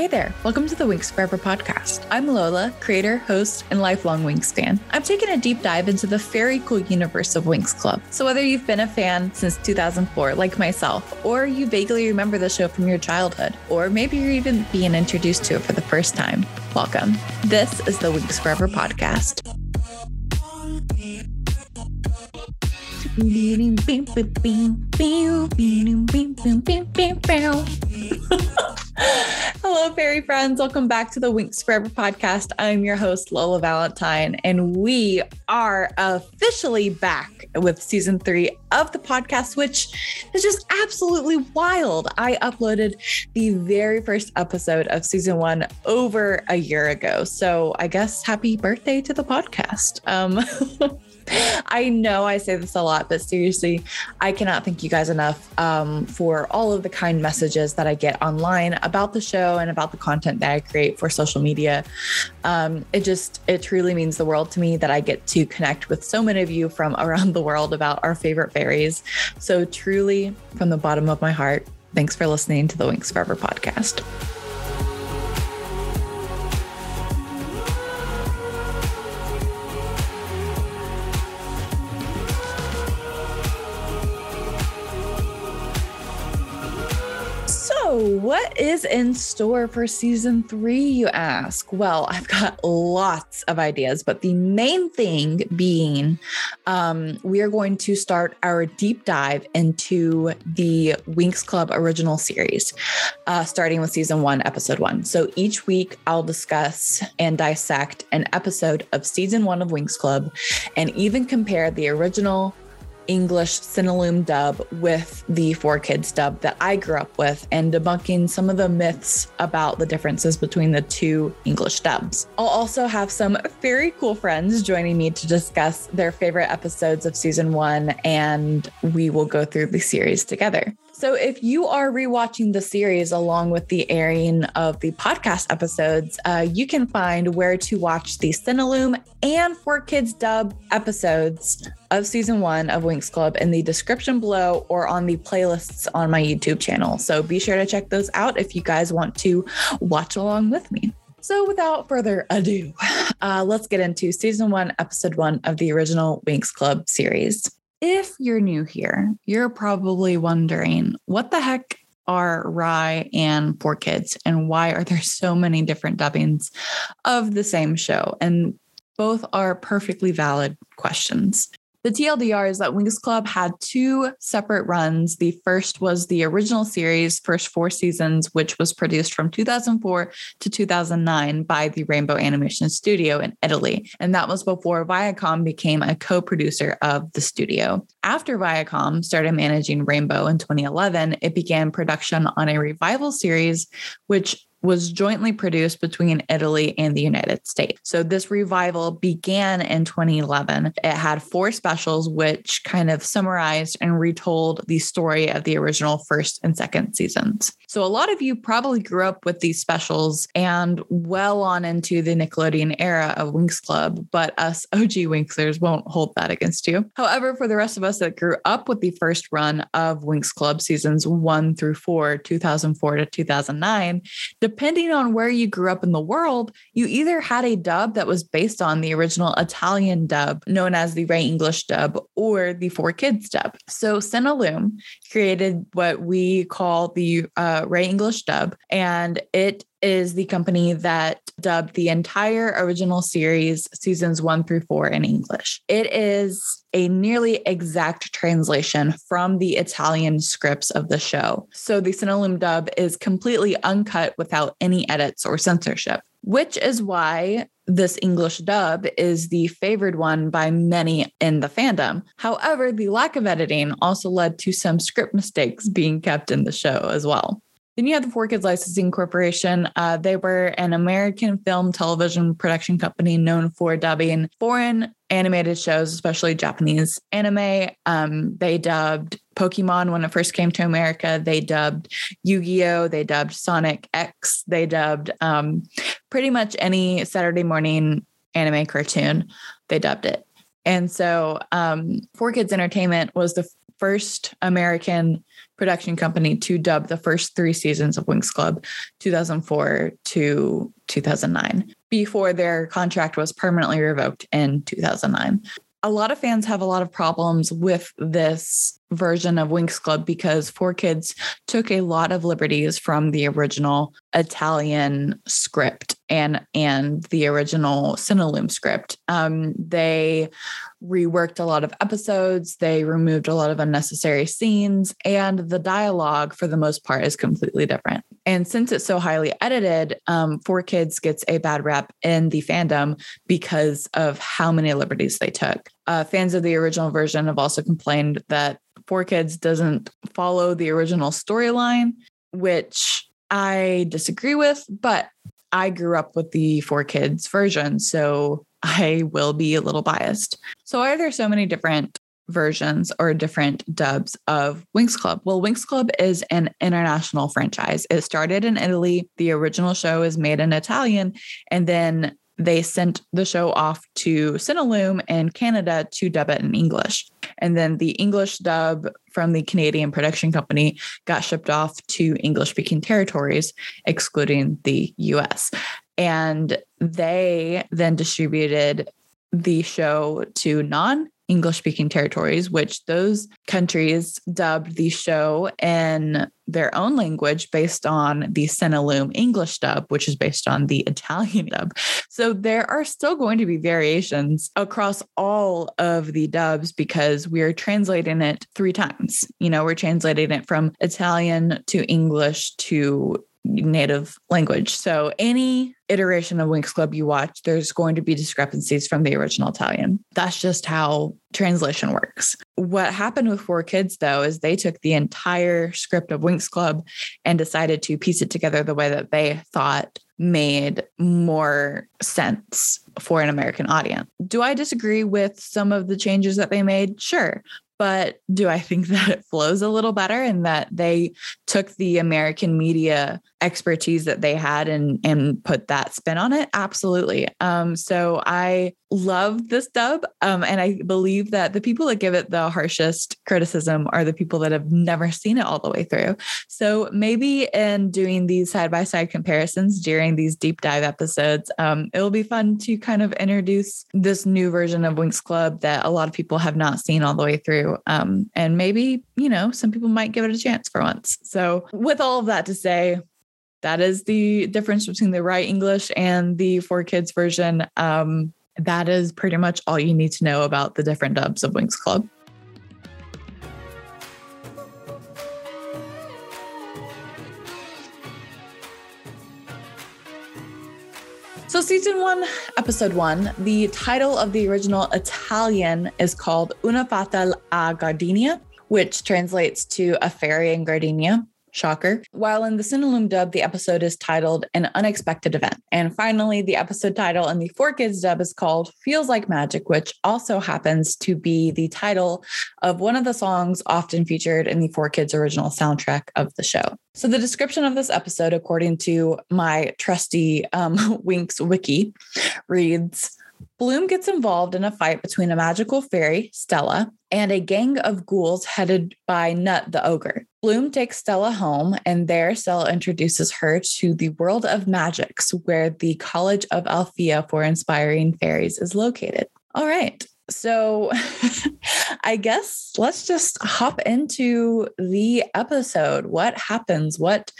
Hey there, welcome to the Winx Forever podcast. I'm Lola, creator, host, and lifelong Winx fan. I've taken a deep dive into the very cool universe of Winx Club. So, whether you've been a fan since 2004, like myself, or you vaguely remember the show from your childhood, or maybe you're even being introduced to it for the first time, welcome. This is the Winx Forever podcast. Hello, fairy friends. Welcome back to the Winx Forever podcast. I'm your host, Lola Valentine, and we are officially back with season three of the podcast, which is just absolutely wild. I uploaded the very first episode of season one over a year ago. So I guess happy birthday to the podcast. Um, I know I say this a lot, but seriously, I cannot thank you guys enough um, for all of the kind messages that I get online about the show and about the content that I create for social media. Um, it just, it truly means the world to me that I get to connect with so many of you from around the world about our favorite fairies. So, truly, from the bottom of my heart, thanks for listening to the Winx Forever podcast. What is in store for season three, you ask? Well, I've got lots of ideas, but the main thing being um, we are going to start our deep dive into the Winx Club original series, uh, starting with season one, episode one. So each week, I'll discuss and dissect an episode of season one of Winx Club and even compare the original English Cinelume dub with the 4Kids dub that I grew up with and debunking some of the myths about the differences between the two English dubs. I'll also have some very cool friends joining me to discuss their favorite episodes of season one, and we will go through the series together. So, if you are rewatching the series along with the airing of the podcast episodes, uh, you can find where to watch the Cinelume and 4Kids Dub episodes of season one of Winx Club in the description below or on the playlists on my YouTube channel. So, be sure to check those out if you guys want to watch along with me. So, without further ado, uh, let's get into season one, episode one of the original Winx Club series. If you're new here, you're probably wondering what the heck are Rai and 4Kids and why are there so many different dubbings of the same show? And both are perfectly valid questions. The TLDR is that Winx Club had two separate runs. The first was the original series, first four seasons, which was produced from 2004 to 2009 by the Rainbow Animation Studio in Italy. And that was before Viacom became a co producer of the studio. After Viacom started managing Rainbow in 2011, it began production on a revival series, which was jointly produced between Italy and the United States. So this revival began in 2011. It had four specials, which kind of summarized and retold the story of the original first and second seasons. So a lot of you probably grew up with these specials and well on into the Nickelodeon era of Winx Club, but us OG Winxers won't hold that against you. However, for the rest of us that grew up with the first run of Winx Club seasons one through four, 2004 to 2009, depending on where you grew up in the world, you either had a dub that was based on the original Italian dub, known as the Ray English dub, or the 4Kids dub. So Cinelume created what we call the uh, Ray English dub, and it is the company that dubbed the entire original series, seasons one through four, in English. It is a nearly exact translation from the Italian scripts of the show. So the Cinelume dub is completely uncut without any edits or censorship, which is why this English dub is the favored one by many in the fandom. However, the lack of editing also led to some script mistakes being kept in the show as well. Then you have the 4Kids Licensing Corporation. Uh, they were an American film television production company known for dubbing foreign animated shows, especially Japanese anime. Um, they dubbed Pokemon when it first came to America. They dubbed Yu Gi Oh! They dubbed Sonic X. They dubbed um, pretty much any Saturday morning anime cartoon. They dubbed it. And so, um, 4Kids Entertainment was the first American production company to dub the first three seasons of Winx Club, 2004 to 2009, before their contract was permanently revoked in 2009 a lot of fans have a lot of problems with this version of Winx Club because 4Kids took a lot of liberties from the original Italian script and and the original Cinelume script. Um, they reworked a lot of episodes, they removed a lot of unnecessary scenes, and the dialogue for the most part is completely different. And since it's so highly edited, um, 4Kids gets a bad rep in the fandom because of how many liberties they took. Uh, fans of the original version have also complained that 4Kids doesn't follow the original storyline, which I disagree with, but I grew up with the 4Kids version. So I will be a little biased. So, why are there so many different versions or different dubs of Winx Club? Well, Winx Club is an international franchise. It started in Italy. The original show is made in Italian, and then they sent the show off to Cinelume in Canada to dub it in English. And then the English dub from the Canadian production company got shipped off to English speaking territories, excluding the US. And they then distributed the show to non English speaking territories, which those countries dubbed the show in their own language based on the Cinelume English dub, which is based on the Italian dub. So there are still going to be variations across all of the dubs because we're translating it three times. You know, we're translating it from Italian to English to native language. So any iteration of Winx Club you watch, there's going to be discrepancies from the original Italian. That's just how translation works. What happened with 4Kids though is they took the entire script of Winx Club and decided to piece it together the way that they thought made more sense for an American audience. Do I disagree with some of the changes that they made? Sure. But do I think that it flows a little better and that they took the American media expertise that they had and and put that spin on it? Absolutely. Um, so I love this dub, um, and I believe that the people that give it the harshest criticism are the people that have never seen it all the way through. So maybe in doing these side by side comparisons during these deep dive episodes, um, it will be fun to kind of introduce this new version of Winx Club that a lot of people have not seen all the way through, um, and maybe you know some people might give it a chance for once. So with all of that to say, that is the difference between the right English and the 4Kids version. Um, that is pretty much all you need to know about the different dubs of Winx Club. So, season one, episode one, the title of the original Italian is called Una Fata a Gardenia, which translates to A Fairy in Gardenia. Shocker. While in the Cinelume dub, the episode is titled An Unexpected Event. And finally, the episode title in the 4Kids dub is called Feels Like Magic, which also happens to be the title of one of the songs often featured in the 4Kids original soundtrack of the show. So, the description of this episode, according to my trusty um, Winx wiki, reads Bloom gets involved in a fight between a magical fairy, Stella, and a gang of ghouls headed by Knut the ogre. Bloom takes Stella home, and there Stella introduces her to the world of Magix, where the College of Alfea for Inspiring Fairies is located. All right. So I guess let's just hop into the episode. What happens? What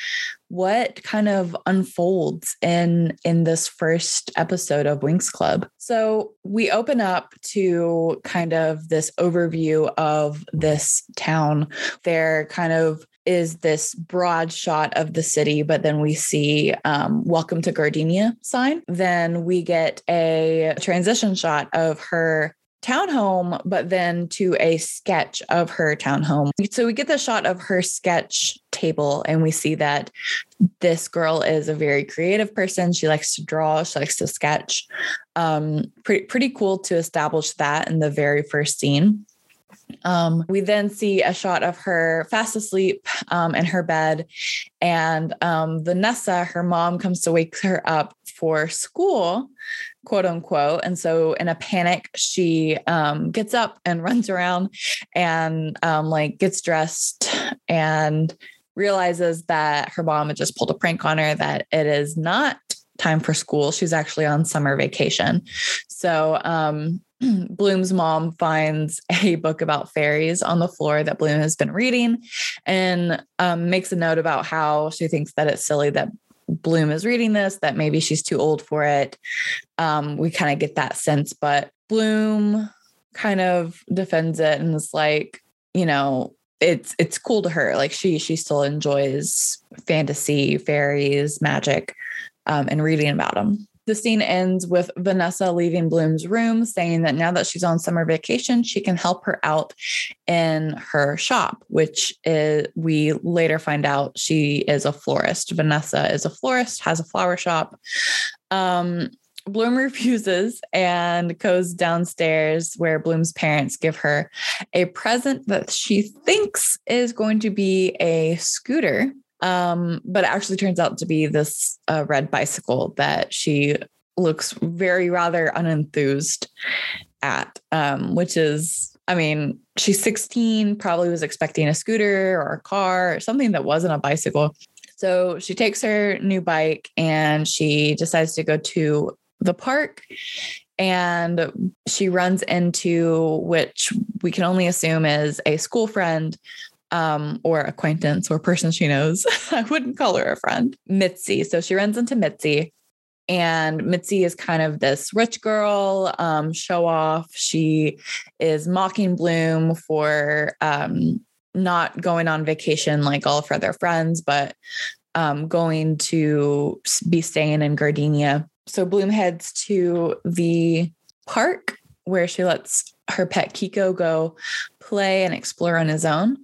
what kind of unfolds in in this first episode of Winx Club. So we open up to kind of this overview of this town. There kind of is this broad shot of the city, but then we see um, "Welcome to Gardenia" sign. Then we get a transition shot of her townhome, but then to a sketch of her townhome. So we get the shot of her sketch table, and we see that this girl is a very creative person. She likes to draw, she likes to sketch. Um, pretty, pretty cool to establish that in the very first scene. Um, we then see a shot of her fast asleep um, in her bed, and um, Vanessa, her mom, comes to wake her up for school. Quote unquote. And so, in a panic, she um, gets up and runs around and um, like gets dressed and realizes that her mom had just pulled a prank on her, that it is not time for school. She's actually on summer vacation. So, um, Bloom's mom finds a book about fairies on the floor that Bloom has been reading and um, makes a note about how she thinks that it's silly that Bloom is reading this, that maybe she's too old for it. Um, we kind of get that sense, but Bloom kind of defends it and is like, you know, it's it's cool to her. Like she she still enjoys fantasy, fairies, magic, um, and reading about them. The scene ends with Vanessa leaving Bloom's room, saying that now that she's on summer vacation, she can help her out in her shop, which is, we later find out she is a florist. Vanessa is a florist, has a flower shop. Um, Bloom refuses and goes downstairs where Bloom's parents give her a present that she thinks is going to be a scooter um, but it actually turns out to be this uh, red bicycle that she looks very rather unenthused at, um, which is, I mean, she's 16, probably was expecting a scooter or a car or something that wasn't a bicycle. So she takes her new bike and she decides to go to the park and she runs into which we can only assume is a school friend um, or acquaintance or person she knows. I wouldn't call her a friend, Mitzi. So she runs into Mitzi. And Mitzi is kind of this rich girl, um, show off. She is mocking Bloom for um, not going on vacation like all of her other friends, but um, going to be staying in Gardenia. So Bloom heads to the park where she lets her pet Kiko go play and explore on his own.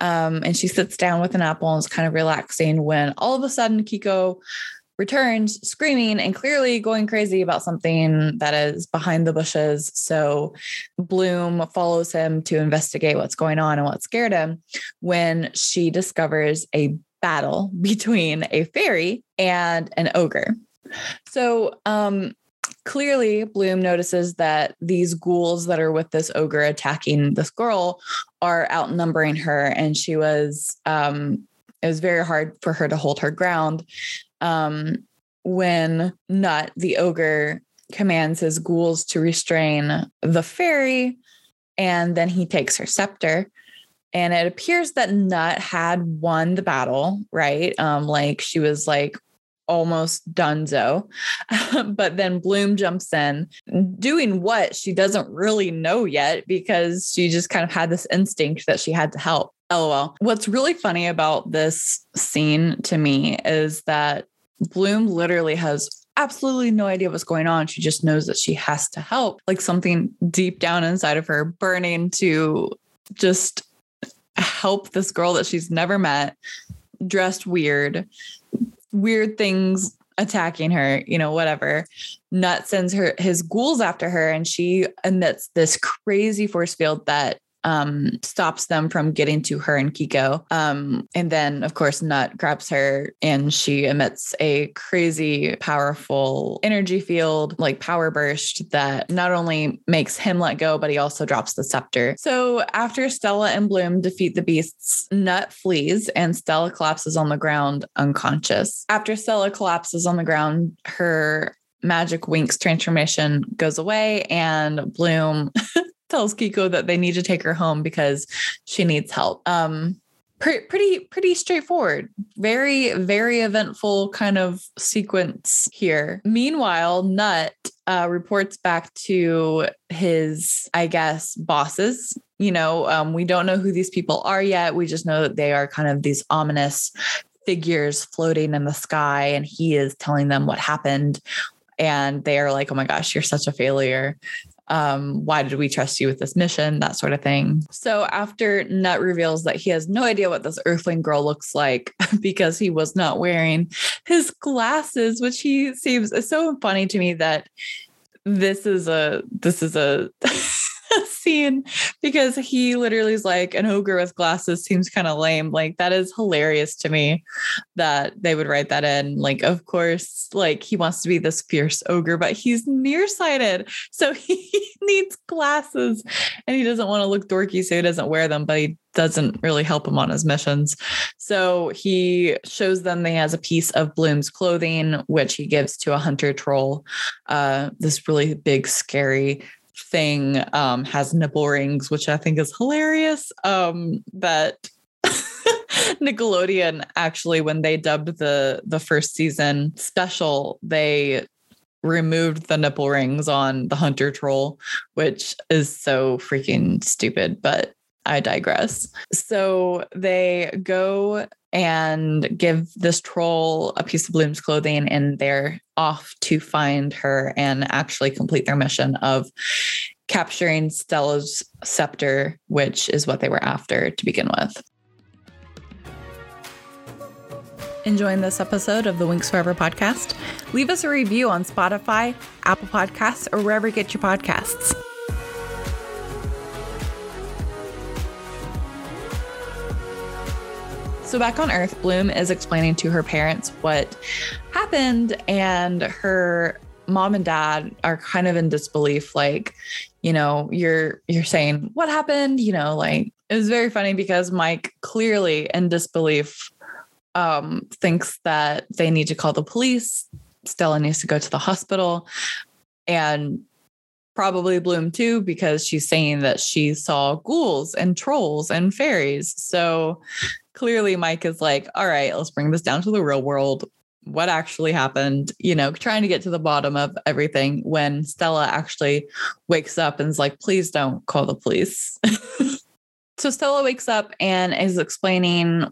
Um, and she sits down with an apple and is kind of relaxing when all of a sudden Kiko returns screaming and clearly going crazy about something that is behind the bushes. So Bloom follows him to investigate what's going on and what scared him when she discovers a battle between a fairy and an ogre. So um, clearly Bloom notices that these ghouls that are with this ogre attacking this girl are outnumbering her. And she was um it was very hard for her to hold her ground. Um when Knut the ogre commands his ghouls to restrain the fairy and then he takes her scepter. And it appears that Knut had won the battle right? Um like she was like almost donezo. but then Bloom jumps in, doing what she doesn't really know yet because she just kind of had this instinct that she had to help. LOL. What's really funny about this scene to me is that Bloom literally has absolutely no idea what's going on. She just knows that she has to help, like something deep down inside of her burning to just help this girl that she's never met, dressed weird, weird things attacking her, you know, whatever. Knut sends her his ghouls after her, and she emits this crazy force field that um, stops them from getting to her and Kiko. Um, and then, of course, Knut grabs her and she emits a crazy, powerful energy field, like power burst that not only makes him let go, but he also drops the scepter. So after Stella and Bloom defeat the beasts, Knut flees and Stella collapses on the ground unconscious. After Stella collapses on the ground, her magic Winx transformation goes away and Bloom tells Kiko that they need to take her home because she needs help. Um, pretty, pretty, pretty straightforward. Very, very eventful kind of sequence here. Meanwhile, Knut uh, reports back to his, I guess, bosses. You know, um, we don't know who these people are yet. We just know that they are kind of these ominous figures floating in the sky, and he is telling them what happened. And they are like, oh my gosh, you're such a failure um, why did we trust you with this mission? That sort of thing. So after Knut reveals that he has no idea what this earthling girl looks like because he was not wearing his glasses, which he seems so funny to me that this is a this is a scene because he literally is like an ogre with glasses seems kind of lame. Like that is hilarious to me that they would write that in. Like, of course, like he wants to be this fierce ogre, but he's nearsighted. So he needs glasses and he doesn't want to look dorky, so he doesn't wear them, but he doesn't really help him on his missions. So he shows them they has a piece of Bloom's clothing, which he gives to a hunter troll. Uh, this really big, scary thing um, has nipple rings, which I think is hilarious. Um, that Nickelodeon actually, when they dubbed the the first season special, they removed the nipple rings on the hunter troll, which is so freaking stupid. But I digress. So they go and give this troll a piece of Bloom's clothing, and they're off to find her and actually complete their mission of capturing Stella's scepter, which is what they were after to begin with. Enjoying this episode of the Winx Forever podcast? Leave us a review on Spotify, Apple Podcasts, or wherever you get your podcasts. So, back on Earth, Bloom is explaining to her parents what happened, and her mom and dad are kind of in disbelief like you know you're you're saying what happened? You know like it was very funny because mike clearly in disbelief um thinks that they need to call the police. Stella needs to go to the hospital. And probably bloom too because she's saying that she saw ghouls and trolls and fairies. So clearly Mike is like, all right, let's bring this down to the real world. What actually happened? You know, trying to get to the bottom of everything when Stella actually wakes up and is like, please don't call the police. so Stella wakes up and is explaining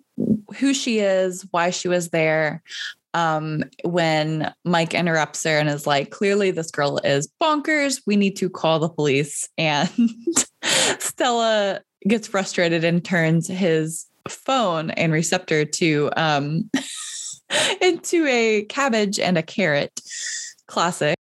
who she is, why she was there. Um, when Mike interrupts her and is like, clearly this girl is bonkers. We need to call the police. And Stella gets frustrated and turns his phone and receptor to um into a cabbage and a carrot. Classic.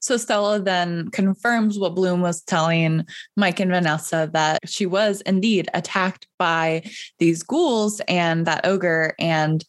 So Stella then confirms what Bloom was telling Mike and Vanessa that she was indeed attacked by these ghouls and that ogre, and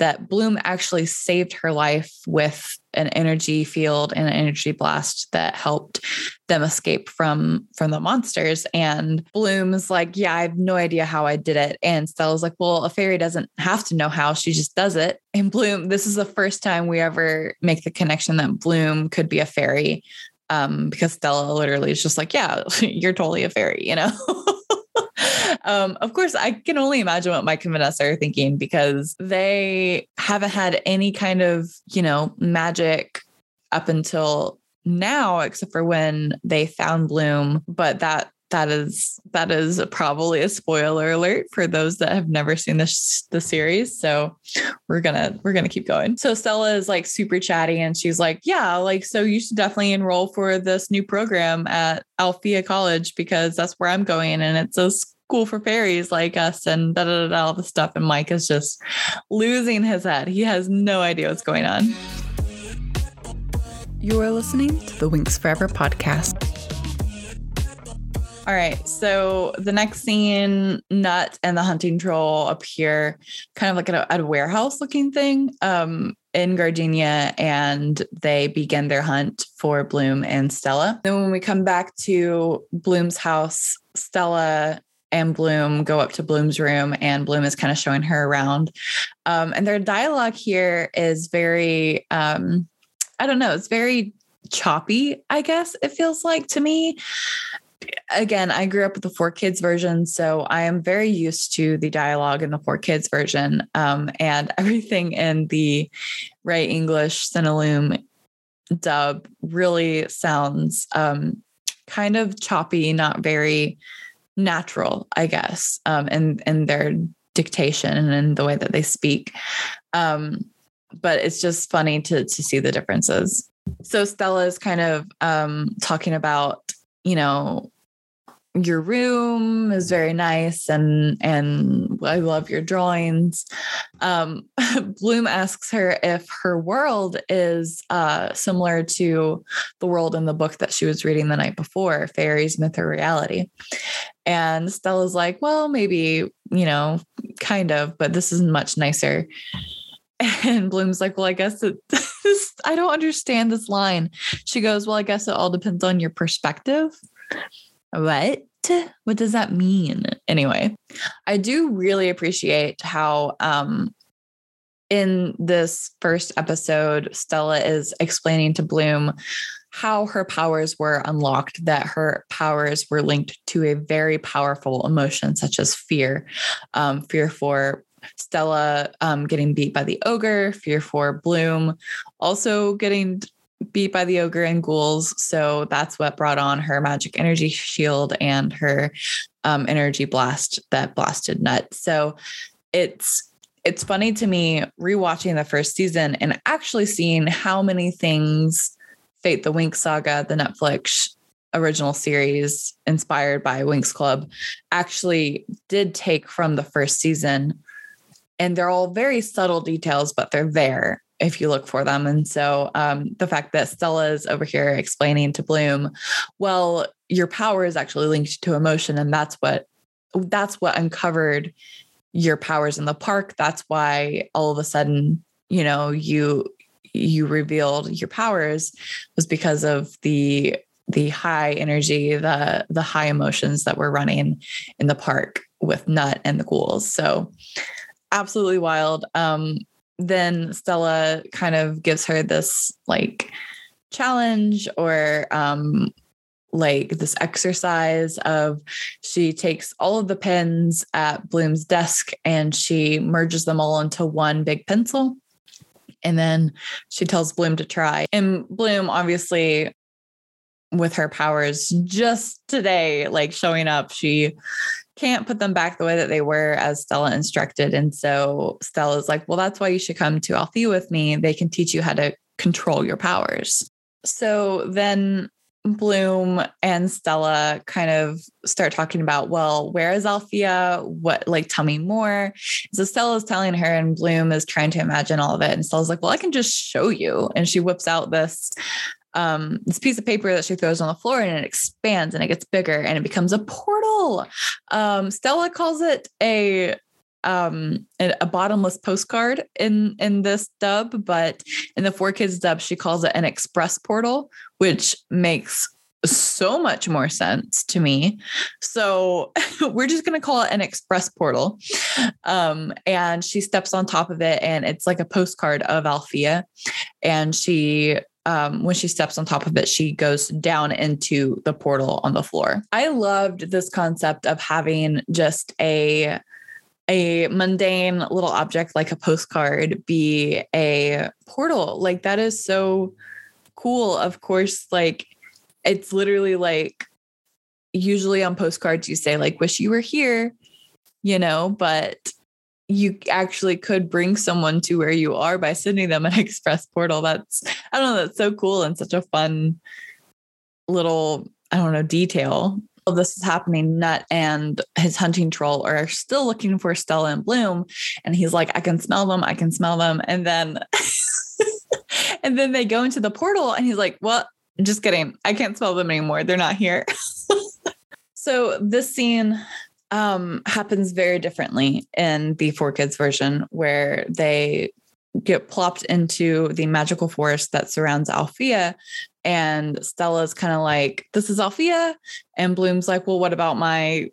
that Bloom actually saved her life with an energy field and an energy blast that helped them escape from from the monsters. And bloom's like yeah i have no idea how i did it. And stella's like well a fairy doesn't have to know how she just does it. And bloom this is the first time we ever make the connection that bloom could be a fairy um, because stella literally is just like yeah you're totally a fairy you know um, of course, I can only imagine what Mike and Vanessa are thinking because they haven't had any kind of, you know, magic up until now, except for when they found Bloom. But that that is that is probably a spoiler alert for those that have never seen this the series so we're gonna we're gonna keep going so stella is like super chatty and she's like yeah like so you should definitely enroll for this new program at Alfea college because that's where i'm going and it's a cool for fairies like us and da da da all the stuff. And Mike is just losing his head. He has no idea what's going on. You're listening to the Winx Forever podcast. All right. So the next scene, Knut and the hunting troll appear kind of like at a, at a warehouse looking thing um, in Gardenia, and they begin their hunt for Bloom and Stella. Then when we come back to Bloom's house, Stella and Bloom go up to Bloom's room, and Bloom is kind of showing her around. Um, and their dialogue here is very, um, I don't know, it's very choppy, I guess it feels like to me. Again, I grew up with the 4Kids version, so I am very used to the dialogue in the 4Kids version. Um, and everything in the Right English Cinelume dub really sounds um, kind of choppy, not very natural, I guess, um, and and their dictation and in the way that they speak. Um, but it's just funny to to see the differences. So Stella is kind of um, talking about, you know, your room is very nice and and I love your drawings. Um, Bloom asks her if her world is uh, similar to the world in the book that she was reading the night before, Fairies, Myth or Reality. And Stella's like, well, maybe, you know, kind of, but this is much nicer. And Bloom's like, well, I guess it, I don't understand this line. She goes, well, I guess it all depends on your perspective. What? What does that mean? Anyway, I do really appreciate how um in this first episode, Stella is explaining to Bloom how her powers were unlocked, that her powers were linked to a very powerful emotion, such as fear um, fear for Stella um, getting beat by the ogre, fear for Bloom also getting beat by the ogre and ghouls. So that's what brought on her magic energy shield and her um, energy blast that blasted Knut. So it's it's funny to me rewatching the first season and actually seeing how many things Fate the Winx Saga, the Netflix original series inspired by Winx Club, actually did take from the first season. And they're all very subtle details, but they're there if you look for them. And so um, the fact that Stella is over here explaining to Bloom, well, your power is actually linked to emotion, and that's what that's what uncovered your powers in the park. That's why all of a sudden, you know, you you revealed your powers was because of the the high energy, the the high emotions that were running in the park with Knut and the ghouls. So absolutely wild. Um, then Stella kind of gives her this like challenge or um like this exercise of she takes all of the pens at Bloom's desk and she merges them all into one big pencil. And then she tells Bloom to try. And Bloom, obviously, with her powers just today, like showing up, she can't put them back the way that they were as Stella instructed. And so Stella's like, well, that's why you should come to Alfea with me. They can teach you how to control your powers. So then Bloom and Stella kind of start talking about, well, where is Alfea? What, like, tell me more. So Stella's telling her, and Bloom is trying to imagine all of it. And Stella's like, well, I can just show you. And she whips out this um, this piece of paper that she throws on the floor and it expands and it gets bigger and it becomes a portal. Um, Stella calls it a um a, bottomless postcard in in this dub but in the 4Kids dub she calls it an express portal which makes so much more sense to me. So we're just going to call it an express portal. Um, and she steps on top of it, and it's like a postcard of Alfea. And she um, when she steps on top of it, she goes down into the portal on the floor. I loved this concept of having just a a mundane little object like a postcard be a portal. Like that is so cool. Of course, like it's literally like usually on postcards you say like wish you were here, you know, but you actually could bring someone to where you are by sending them an express portal. That's, I don't know, that's so cool and such a fun little, I don't know, detail. All this is happening. Knut and his hunting troll are still looking for Stella and Bloom. And he's like, I can smell them. I can smell them. And then, and then they go into the portal and he's like, well, just kidding. I can't smell them anymore. They're not here. so this scene um, happens very differently in the 4Kids version, where they get plopped into the magical forest that surrounds Alfea. And Stella's kind of like, this is Alfea. And Bloom's like, well, what about my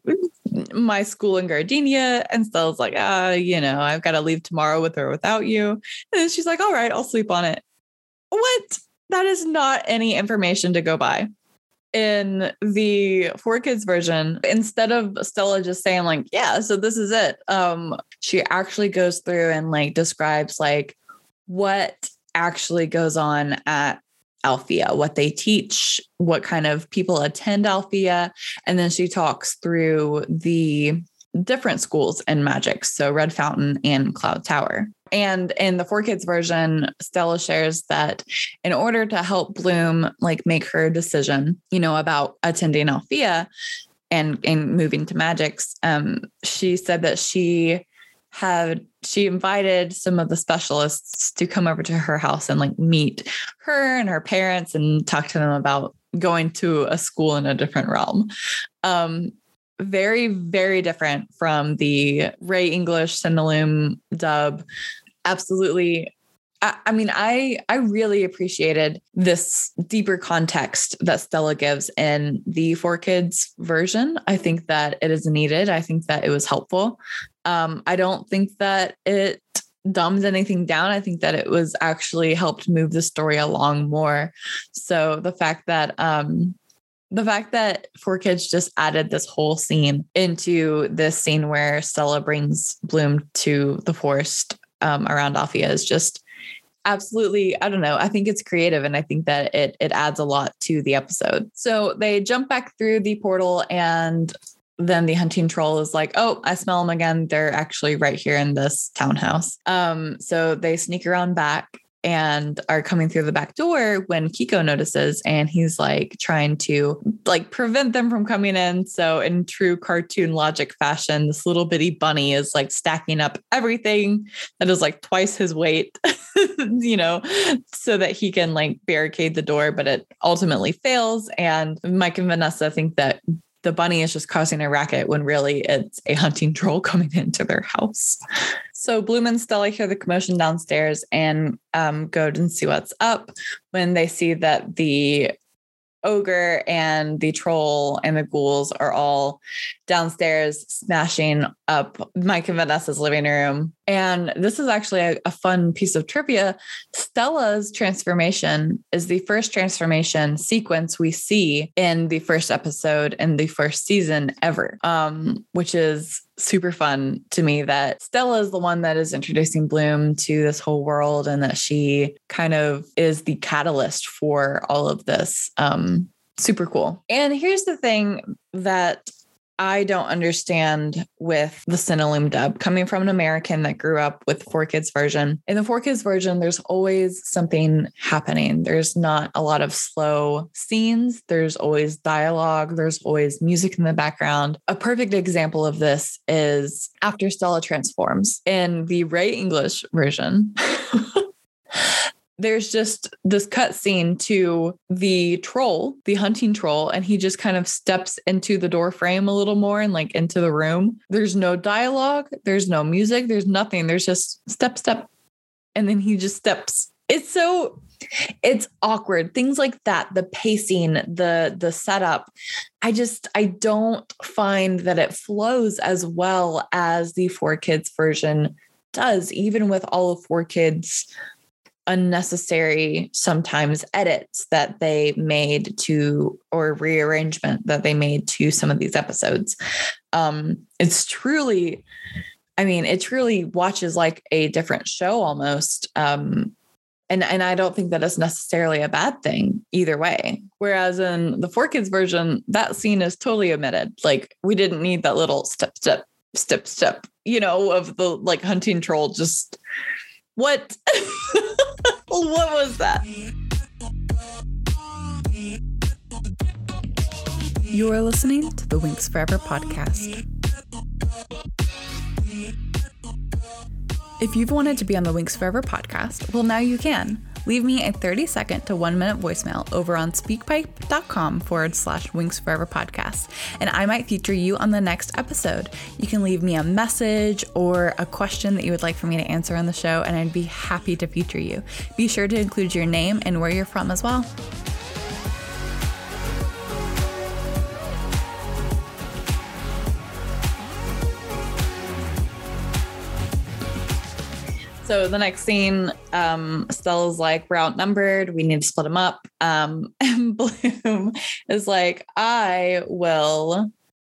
my school in Gardenia? And Stella's like, ah, you know, I've got to leave tomorrow with or without you. And then she's like, all right, I'll sleep on it. What? That is not any information to go by in the 4Kids version instead of stella just saying like yeah so this is it um she actually goes through and like describes like what actually goes on at Alfea what they teach what kind of people attend Alfea and then she talks through the different schools in magic so red fountain and cloud tower. And in the 4Kids version, Stella shares that in order to help Bloom like make her decision, you know, about attending Alfea, and and moving to Magix, um, she said that she had she invited some of the specialists to come over to her house and like meet her and her parents and talk to them about going to a school in a different realm. Um, very, very different from the Ray English Cinelume dub. Absolutely I, mean, I I really appreciated this deeper context that Stella gives in the 4Kids version. I think that it is needed. I think that it was helpful. Um, I don't think that it dumbed anything down. I think that it was actually helped move the story along more. So the fact that um, the fact that 4Kids just added this whole scene into this scene where Stella brings Bloom to the forest um, around Alfea is just absolutely i don't know i think it's creative and i think that it it adds a lot to the episode so they jump back through the portal and then the hunting troll is like oh i smell them again they're actually right here in this townhouse um so they sneak around back and are coming through the back door when Kiko notices and he's like trying to like prevent them from coming in. So in true cartoon logic fashion, this little bitty bunny is like stacking up everything that is like twice his weight, you know, so that he can like barricade the door, but it ultimately fails. And Mike and Vanessa think that the bunny is just causing a racket when really it's a hunting troll coming into their house. So Bloom and Stella hear the commotion downstairs and um, go and see what's up when they see that the ogre and the troll and the ghouls are all downstairs smashing up Mike and Vanessa's living room. And this is actually a, a, fun piece of trivia. Stella's transformation is the first transformation sequence we see in the first episode in the first season ever, um, which is super fun to me that Stella is the one that is introducing Bloom to this whole world and that she kind of is the catalyst for all of this. Um, super cool. And here's the thing that I don't understand with the Cinelume dub coming from an American that grew up with 4Kids version. In the 4Kids version, there's always something happening. There's not a lot of slow scenes. There's always dialogue. There's always music in the background. A perfect example of this is after Stella transforms in the Ray English version. there's just this cut scene to the troll, the hunting troll, and he just kind of steps into the door frame a little more and like into the room. There's no dialogue, there's no music, there's nothing. There's just step, step. And then he just steps. It's so it's awkward things like that the pacing the the setup i just i don't find that it flows as well as the 4Kids version does even with all of 4Kids unnecessary sometimes edits that they made to or rearrangement that they made to some of these episodes um it's truly i mean it truly watches like a different show almost um and and I don't think that is necessarily a bad thing either way. Whereas in the 4Kids version, that scene is totally omitted. Like we didn't need that little step step step step, you know, of the like hunting troll just what what was that? You are listening to the Winx Forever podcast. If you've wanted to be on the Winx Forever podcast, well, now you can leave me a 30 second to one minute voicemail over on speakpipe.com forward slash Winx Forever podcast, and I might feature you on the next episode. You can leave me a message or a question that you would like for me to answer on the show, and I'd be happy to feature you. Be sure to include your name and where you're from as well. So the next scene, um, Stella's like, we're outnumbered. We need to split them up. Um, and Bloom is like, I will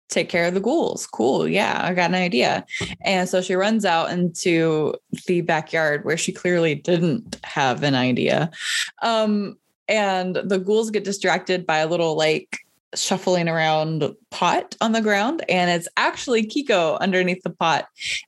take care of the ghouls. Cool. Yeah, I got an idea. And so she runs out into the backyard where she clearly didn't have an idea. Um, and the ghouls get distracted by a little like shuffling around pot on the ground and it's actually Kiko underneath the pot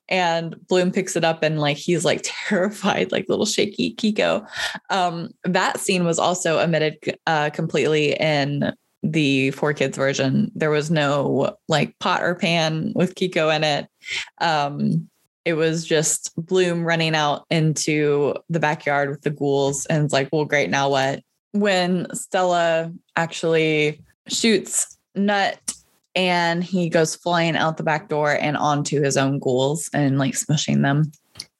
and Bloom picks it up and like he's like terrified like little shaky Kiko um that scene was also omitted uh completely in the four kids version. There was no like pot or pan with Kiko in it. Um, it was just Bloom running out into the backyard with the ghouls and it's like, well, great, now what? When Stella actually shoots Knut and he goes flying out the back door and onto his own ghouls and like smushing them.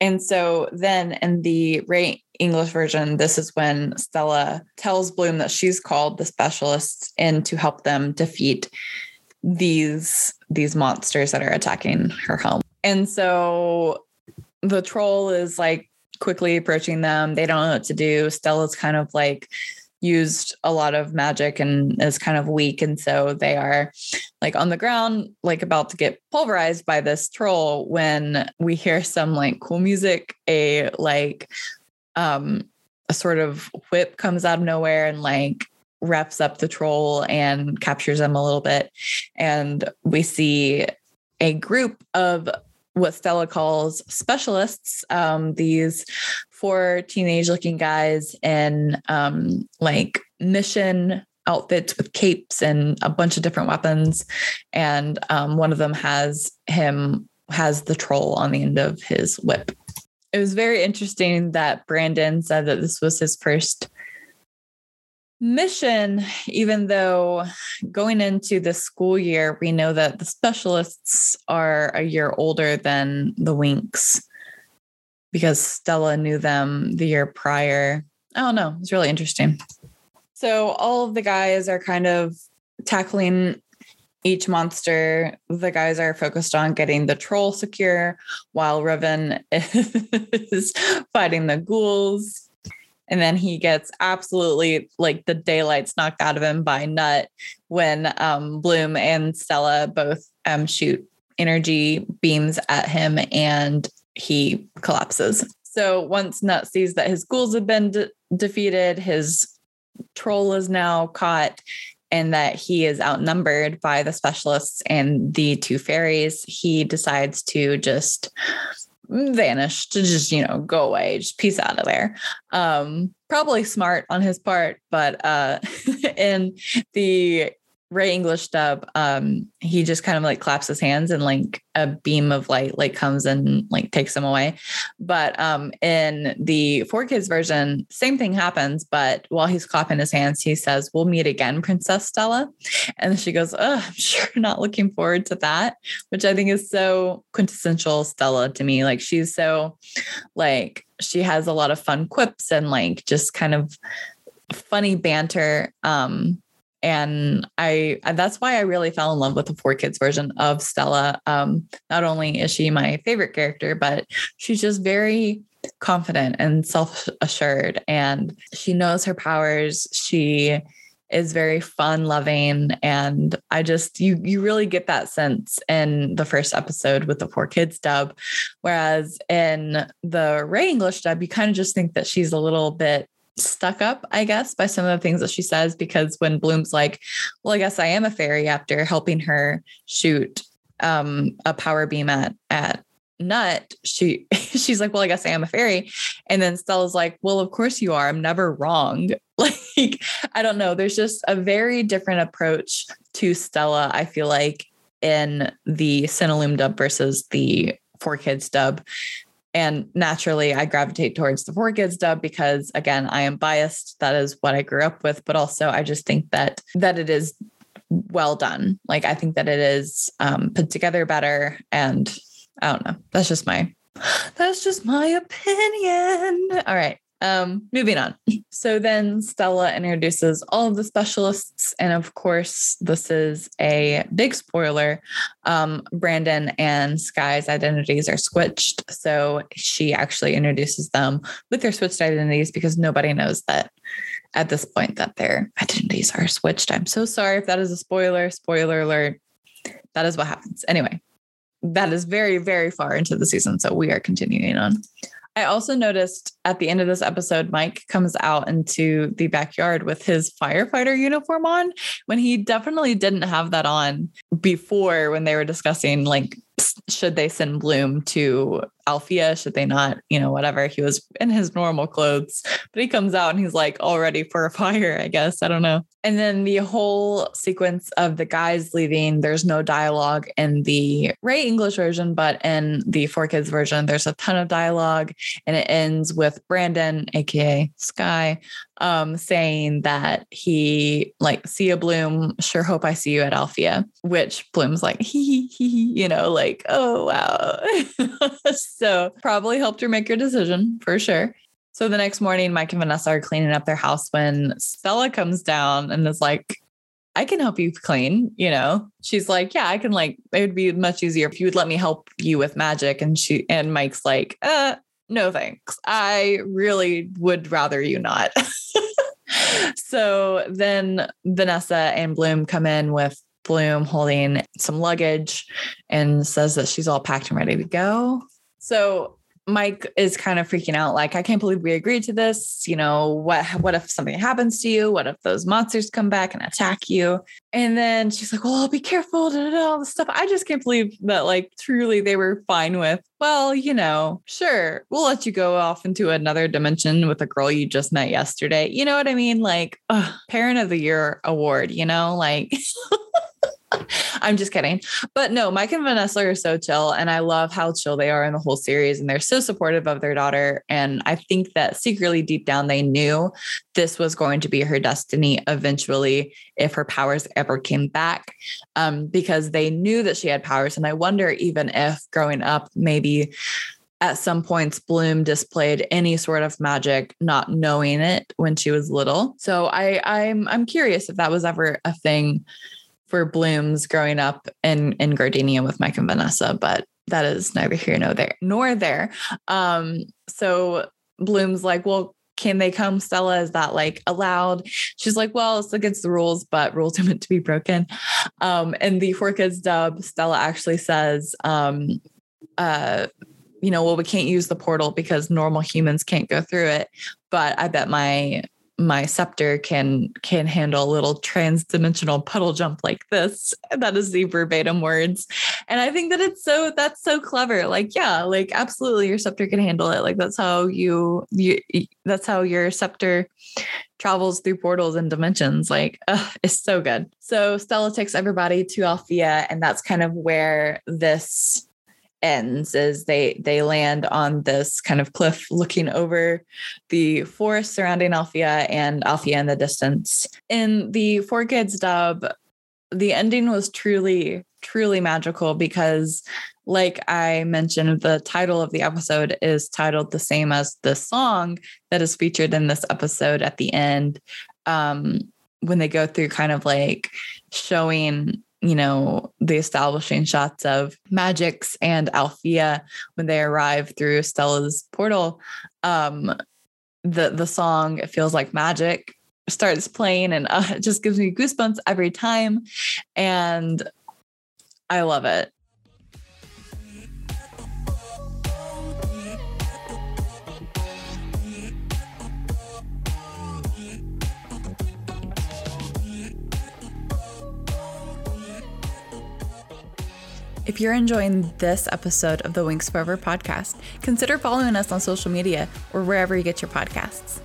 And so then in the Ray English version, this is when Stella tells Bloom that she's called the specialists in to help them defeat these these monsters that are attacking her home. And so the troll is like quickly approaching them. They don't know what to do. Stella's kind of like used a lot of magic and is kind of weak. And so they are like on the ground, like about to get pulverized by this troll when we hear some like cool music, a like um a sort of whip comes out of nowhere and like wraps up the troll and captures them a little bit. And we see a group of what Stella calls specialists, um, these four teenage looking guys in um, like mission outfits with capes and a bunch of different weapons. And um, one of them has him, has the troll on the end of his whip. It was very interesting that Brandon said that this was his first mission, even though going into the school year, we know that the specialists are a year older than the Winx because Stella knew them the year prior. I don't know. It's really interesting. So all of the guys are kind of tackling each monster. The guys are focused on getting the troll secure while Riven is fighting the ghouls and then he gets absolutely like the daylights knocked out of him by Knut when um, Bloom and Stella both um, shoot energy beams at him and he collapses. So once Knut sees that his ghouls have been de- defeated, his troll is now caught, and that he is outnumbered by the specialists and the two fairies, he decides to just vanish to just you know go away just peace out of there um probably smart on his part but uh in the Rai English dub, um, he just kind of like claps his hands and like a beam of light like comes and like takes him away. But um, in the 4Kids version, same thing happens. But while he's clapping his hands, he says, "We'll meet again, Princess Stella," and she goes, "Oh, I'm sure not looking forward to that," which I think is so quintessential Stella to me. Like she's so like she has a lot of fun quips and like just kind of funny banter. Um, and I that's why I really fell in love with the 4Kids version of Stella. Um, not only is she my favorite character, but she's just very confident and self-assured and she knows her powers. She is very fun loving and I just you you really get that sense in the first episode with the 4Kids dub whereas in the Rai English dub you kind of just think that she's a little bit stuck up, I guess, by some of the things that she says. Because when Bloom's like, well, I guess I am a fairy after helping her shoot um, a power beam at at Knut, she she's like, well, I guess I am a fairy. And then Stella's like, well, of course you are. I'm never wrong. Like, I don't know. There's just a very different approach to Stella, I feel like, in the Cinelume dub versus the 4Kids dub and naturally, I gravitate towards the 4Kids dub because, again, I am biased. That is what I grew up with. But also, I just think that that it is well done. Like I think that it is um, put together better. And I don't know. That's just my that's just my opinion. All right. Um, moving on. So then Stella introduces all of the specialists. And of course, this is a big spoiler. Um, Brandon and Sky's identities are switched. So she actually introduces them with their switched identities because nobody knows that at this point that their identities are switched. I'm so sorry if that is a spoiler. Spoiler alert. That is what happens. Anyway, that is very, very far into the season. So we are continuing on. I also noticed at the end of this episode, Mike comes out into the backyard with his firefighter uniform on when he definitely didn't have that on before when they were discussing like should they send Bloom to Alfea? Should they not? You know, whatever. He was in his normal clothes, but he comes out and he's like all ready for a fire, I guess. I don't know. And then the whole sequence of the guys leaving, there's no dialogue in the Rai English version, but in the 4Kids version, there's a ton of dialogue. And it ends with Brandon, aka Sky, um, saying that he like see a Bloom, sure hope I see you at Alfea, which Bloom's like, he, he, you know, like, oh wow. so probably helped her make her decision for sure. So the next morning, Mike and Vanessa are cleaning up their house when Stella comes down and is like, I can help you clean, you know. She's like, Yeah, I can like it would be much easier if you would let me help you with magic. And she and Mike's like, uh, no thanks. I really would rather you not. so then Vanessa and Bloom come in with Bloom holding some luggage and says that she's all packed and ready to go. So Mike is kind of freaking out, like, I can't believe we agreed to this. You know, what what if something happens to you? What if those monsters come back and attack you? And then she's like, Well, I'll be careful, da, da, da, all this stuff. I just can't believe that, like, truly they were fine with, well, you know, sure, we'll let you go off into another dimension with a girl you just met yesterday. You know what I mean? Like, ugh, parent of the year award, you know, like I'm just kidding. But no, Mike and Vanessa are so chill. And I love how chill they are in the whole series. And they're so supportive of their daughter. And I think that secretly deep down, they knew this was going to be her destiny eventually if her powers ever came back, um, because they knew that she had powers. And I wonder even if growing up, maybe at some points bloom displayed any sort of magic not knowing it when she was little so i i'm i'm curious if that was ever a thing for blooms growing up in in Gardenia with Mike and Vanessa, but that is neither here nor there nor there. Um, so Bloom's like, well, can they come? Stella, is that like allowed? She's like, well, it's against the rules, but rules are meant to be broken. Um, and the 4Kids dub, Stella actually says, um, uh, you know, well, we can't use the portal because normal humans can't go through it. But I bet my my scepter can can handle a little trans-dimensional puddle jump like this. That is the verbatim words. And i think that it's so that's so clever. Like yeah like absolutely your scepter can handle it. Like that's how you you that's how your scepter travels through portals and dimensions. Like ugh, it's so good. So stella takes everybody to alfea and that's kind of where this ends is they they land on this kind of cliff looking over the forest surrounding Alfea and Alfea in the distance. In the 4Kids dub, the ending was truly truly magical because like I mentioned the title of the episode is titled the same as the song that is featured in this episode at the end um when they go through kind of like showing you know, the establishing shots of Magix and Alfea when they arrive through Stella's portal. Um, the the song "It Feels Like Magic" starts playing, and uh, it just gives me goosebumps every time, and I love it. If you're enjoying this episode of the Winx Forever podcast, consider following us on social media or wherever you get your podcasts.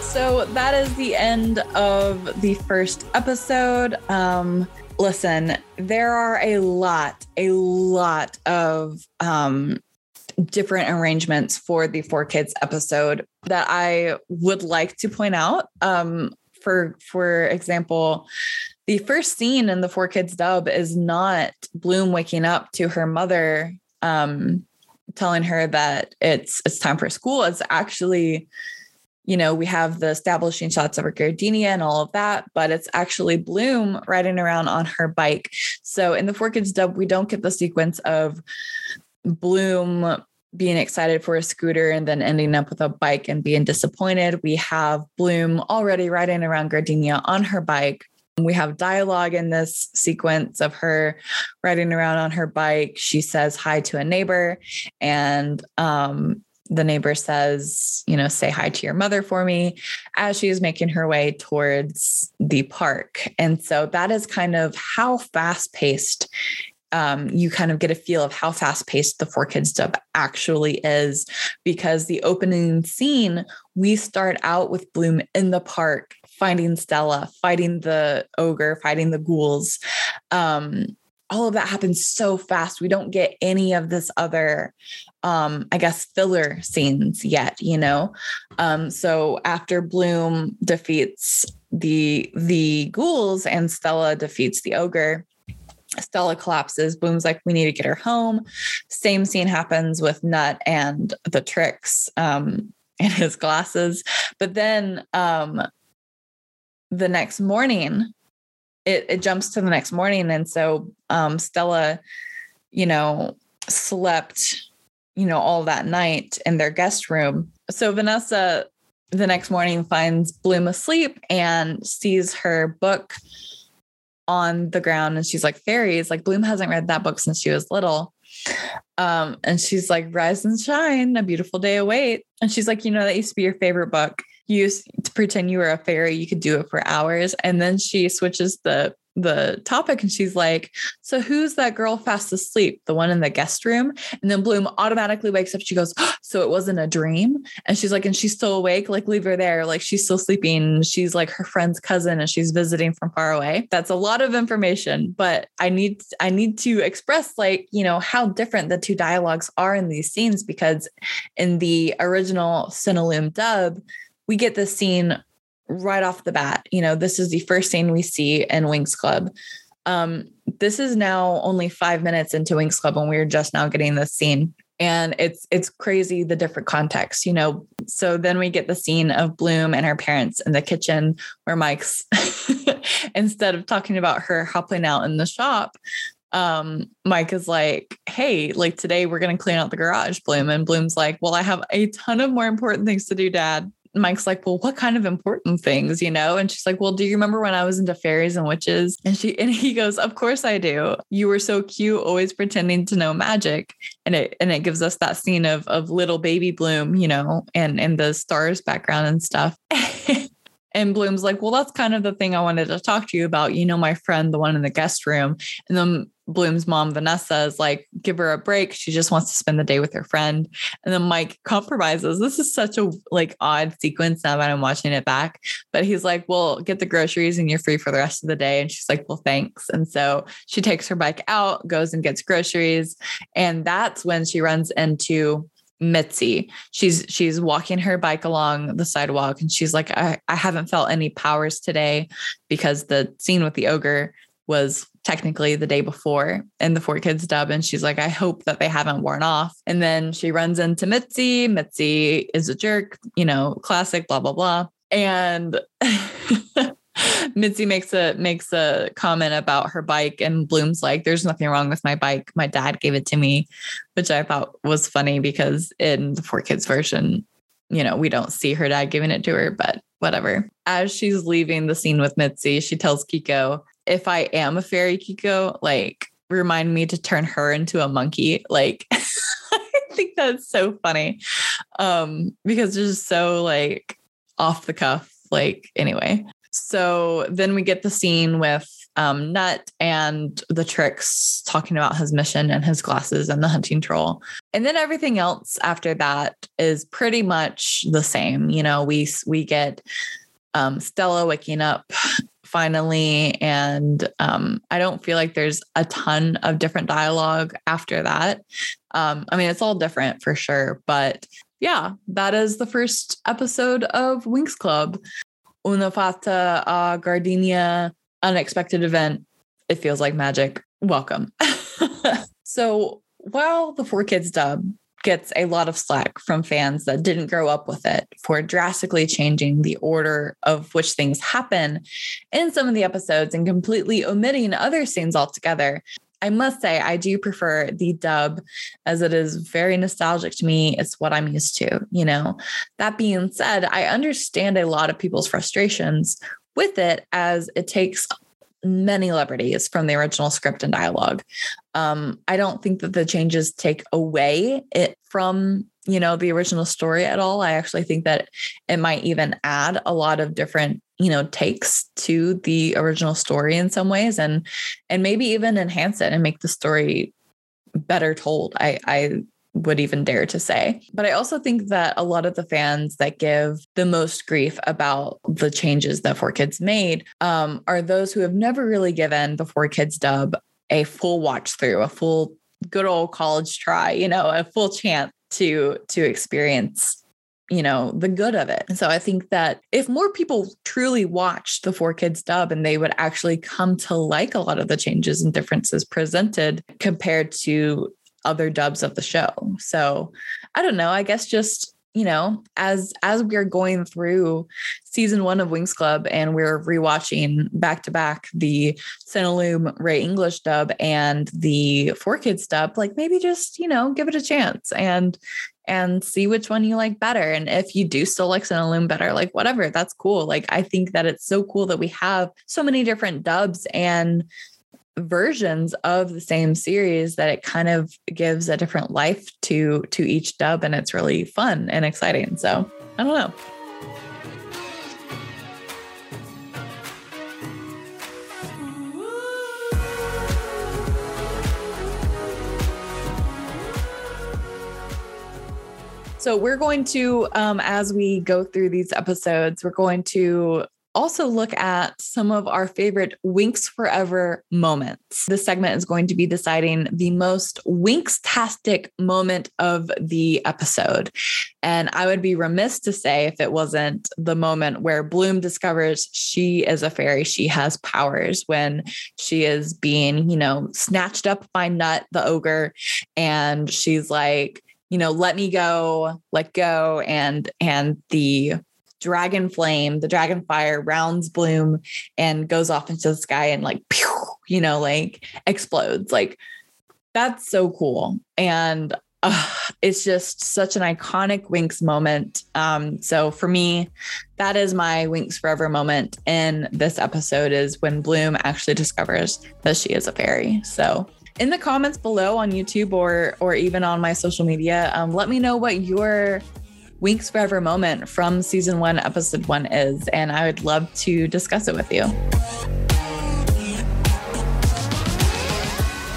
So that is the end of the first episode. Um, listen, there are a lot, a lot of um, different arrangements for the 4Kids episode that I would like to point out. Um, for for example, the first scene in the 4Kids dub is not Bloom waking up to her mother um, telling her that it's it's time for school. It's actually you know, we have the establishing shots of her gardenia and all of that, but it's actually Bloom riding around on her bike. So in the 4Kids dub, we don't get the sequence of Bloom being excited for a scooter and then ending up with a bike and being disappointed. We have Bloom already riding around Gardenia on her bike We have dialogue in this sequence of her riding around on her bike. She says hi to a neighbor, and um, the neighbor says, you know, say hi to your mother for me as she is making her way towards the park. And so that is kind of how fast paced um, you kind of get a feel of how fast paced the 4Kids dub actually is because the opening scene, we start out with Bloom in the park finding Stella, fighting the ogre, fighting the ghouls. Um, all of that happens so fast. We don't get any of this other, um, I guess, filler scenes yet, you know? Um, so after Bloom defeats the the ghouls and Stella defeats the ogre, Stella collapses. Bloom's like, we need to get her home. Same scene happens with Knut and the Trix um, and his glasses. But then um, the next morning, it, it jumps to the next morning. And so um, Stella, you know, slept, you know, all that night in their guest room. So Vanessa the next morning finds Bloom asleep and sees her book on the ground and she's like fairies like bloom hasn't read that book since she was little. Um and she's like rise and shine a beautiful day await and she's like you know that used to be your favorite book. You used to pretend you were a fairy you could do it for hours. And then she switches the the topic and she's like, So who's that girl fast asleep? The one in the guest room? And then Bloom automatically wakes up. She goes, So it wasn't a dream? And she's like, And she's still awake? Like, leave her there. Like, she's still sleeping. She's like her friend's cousin and she's visiting from far away. That's a lot of information, but I need, I need to express like, you know, how different the two dialogues are in these scenes because in the original Cinelume dub, we get the scene right off the bat. You know, this is the first scene we see in Winx Club. Um, this is now only five minutes into Winx Club, and we're just now getting this scene. And it's it's crazy the different contexts, you know. So then we get the scene of Bloom and her parents in the kitchen where Mike's instead of talking about her helping out in the shop, um, Mike is like, Hey, like today we're gonna clean out the garage, Bloom. And Bloom's like, Well, I have a ton of more important things to do, Dad. Mike's like, well, what kind of important things, you know? And she's like, well, do you remember when I was into fairies and witches? And she and he goes, of course I do. You were so cute, always pretending to know magic. And it and it gives us that scene of of little baby Bloom, you know, and and the stars background and stuff. And Bloom's like, well, that's kind of the thing I wanted to talk to you about. You know, my friend, the one in the guest room. And then Bloom's mom, Vanessa, is like, give her a break. She just wants to spend the day with her friend. And then Mike compromises. This is such a like odd sequence now that I'm watching it back. But he's like, well, get the groceries and you're free for the rest of the day. And she's like, well, thanks. And so she takes her bike out, goes and gets groceries. And that's when she runs into Mitzi. She's she's walking her bike along the sidewalk and she's like, I, I haven't felt any powers today because the scene with the ogre was technically the day before in the 4Kids dub. And she's like, I hope that they haven't worn off. And then she runs into Mitzi. Mitzi is a jerk, you know, classic, blah, blah, blah. And Mitzi makes a makes a comment about her bike and Bloom's like, there's nothing wrong with my bike. My dad gave it to me, which I thought was funny because in the 4Kids version, you know, we don't see her dad giving it to her, but whatever. As she's leaving the scene with Mitzi, she tells Kiko, if I am a fairy Kiko, like remind me to turn her into a monkey. Like I think that's so funny. Um, because it's just so like off the cuff. Like anyway. So then we get the scene with um, Knut and the Trix talking about his mission and his glasses and the hunting troll. And then everything else after that is pretty much the same. You know, we we get um, Stella waking up finally. And um, I don't feel like there's a ton of different dialogue after that. Um, I mean, it's all different for sure. But yeah, that is the first episode of Winx Club. Una fata uh, gardenia, unexpected event. It feels like magic. Welcome. so while the 4Kids dub gets a lot of slack from fans that didn't grow up with it for drastically changing the order of which things happen in some of the episodes and completely omitting other scenes altogether. I must say, I do prefer the dub as it is very nostalgic to me. It's what I'm used to, you know. That being said, I understand a lot of people's frustrations with it as it takes many liberties from the original script and dialogue. Um, I don't think that the changes take away it from you know the original story at all. I actually think that it might even add a lot of different you know takes to the original story in some ways and and maybe even enhance it and make the story better told. I I would even dare to say. But I also think that a lot of the fans that give the most grief about the changes that 4Kids made um, are those who have never really given the 4Kids dub a full watch through, a full good old college try, you know, a full chance to to experience you know the good of it and so i think that if more people truly watched the 4Kids dub and they would actually come to like a lot of the changes and differences presented compared to other dubs of the show. So I don't know. I guess just you know, as as we're going through season one of Winx Club and we're rewatching back to back the Cinelume Rai English dub and the 4Kids dub, like maybe just you know give it a chance and and see which one you like better. And if you do still like Cinelume better, like whatever, that's cool. Like I think that it's so cool that we have so many different dubs and versions of the same series that it kind of gives a different life to to each dub and it's really fun and exciting. So i don't know. So, we're going to, um, as we go through these episodes, we're going to also look at some of our favorite Winx Forever moments. This segment is going to be deciding the most Winx-tastic moment of the episode. And I would be remiss to say if it wasn't the moment where Bloom discovers she is a fairy, she has powers when she is being, you know, snatched up by Knut, the ogre, and she's like, you know, let me go, let go. And and the dragon flame, the dragon fire rounds bloom and goes off into the sky and like, pew, you know, like explodes. Like that's so cool. And uh, it's just such an iconic Winx moment. Um, so for me, that is my Winx Forever moment in this episode is when Bloom actually discovers that she is a fairy. So in the comments below on YouTube or or even on my social media, um, let me know what your Winx Forever moment from season one, episode one is, and I would love to discuss it with you.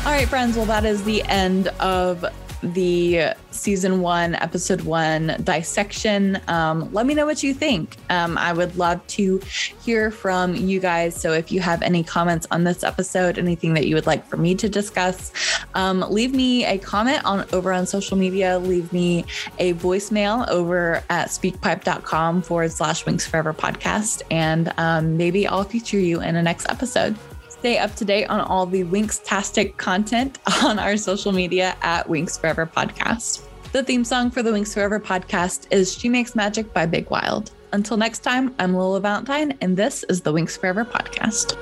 All right, friends. Well, that is the end of the season one, episode one dissection. Um, let me know what you think. Um, I would love to hear from you guys. So if you have any comments on this episode, anything that you would like for me to discuss, um, leave me a comment on over on social media. Leave me a voicemail over at speakpipe.com forward slash Winx Forever podcast. And um, maybe I'll feature you in a next episode. Stay up to date on all the Winx-tastic content on our social media at Winx Forever Podcast. The theme song for the Winx Forever podcast is She Makes Magic by Big Wild. Until next time, I'm Lola Valentine, and this is the Winx Forever podcast.